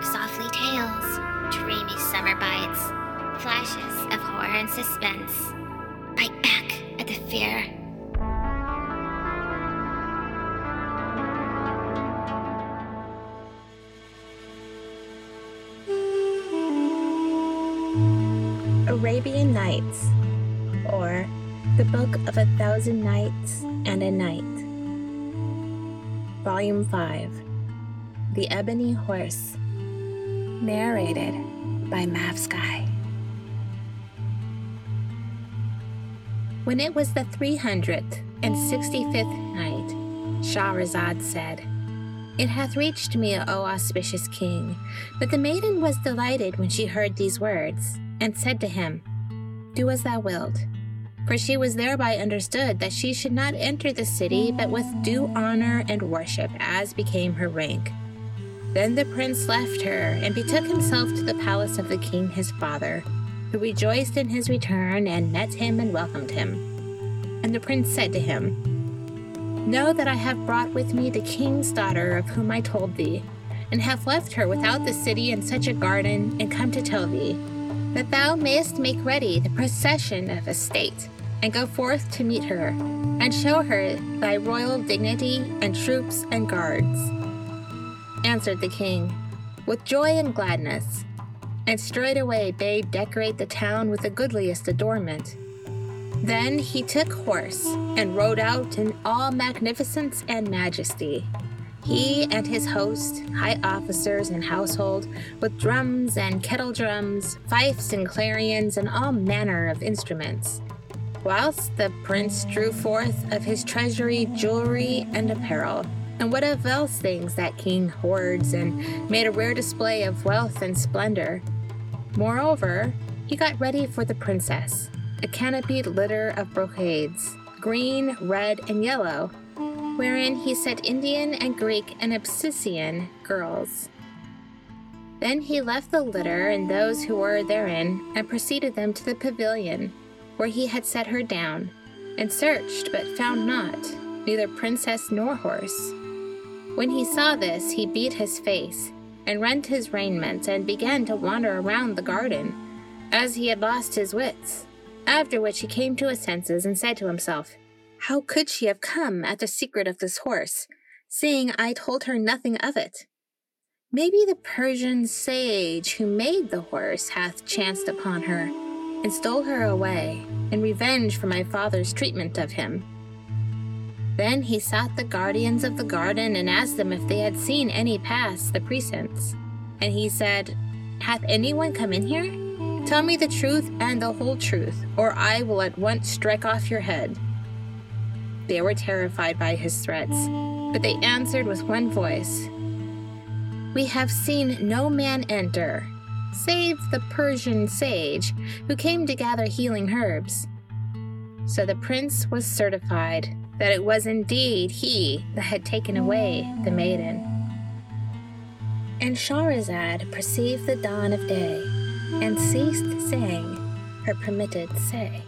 chills, dreamy summer bites, flashes of horror and suspense. Bite back at the fear. Arabian Nights, or The Book of a Thousand Nights and a Night. Volume 5 The Ebony Horse. Narrated by Mav Sky. When it was the 365th night, Shahrazad said, It hath reached me, O auspicious king, that the maiden was delighted when she heard these words, and said to him, Do as thou wilt. For she was thereby understood that she should not enter the city but with due honor and worship, as became her rank. Then the prince left her and betook himself to the palace of the king his father, who rejoiced in his return and met him and welcomed him. And the prince said to him, Know that I have brought with me the king's daughter of whom I told thee, and have left her without the city in such a garden, and come to tell thee that thou mayest make ready the procession of estate, and go forth to meet her, and show her thy royal dignity and troops and guards. Answered the king, with joy and gladness, and straightway bade decorate the town with the goodliest adornment. Then he took horse and rode out in all magnificence and majesty, he and his host, high officers and household, with drums and kettle drums, fifes and clarions, and all manner of instruments. Whilst the prince drew forth of his treasury jewelry and apparel, and what of else things that king hoards, and made a rare display of wealth and splendor. Moreover, he got ready for the princess a canopied litter of brocades, green, red, and yellow, wherein he set Indian and Greek and Abyssinian girls. Then he left the litter and those who were therein, and preceded them to the pavilion, where he had set her down, and searched, but found not, neither princess nor horse. When he saw this, he beat his face, and rent his raiment, and began to wander around the garden, as he had lost his wits. After which he came to his senses, and said to himself, how could she have come at the secret of this horse, seeing I told her nothing of it? Maybe the Persian sage who made the horse hath chanced upon her, and stole her away, in revenge for my father's treatment of him. Then he sought the guardians of the garden and asked them if they had seen any pass the precincts. And he said, Hath anyone come in here? Tell me the truth and the whole truth, or I will at once strike off your head. They were terrified by his threats, but they answered with one voice We have seen no man enter, save the Persian sage who came to gather healing herbs. So the prince was certified that it was indeed he that had taken away the maiden. And Shahrazad perceived the dawn of day and ceased saying her permitted say.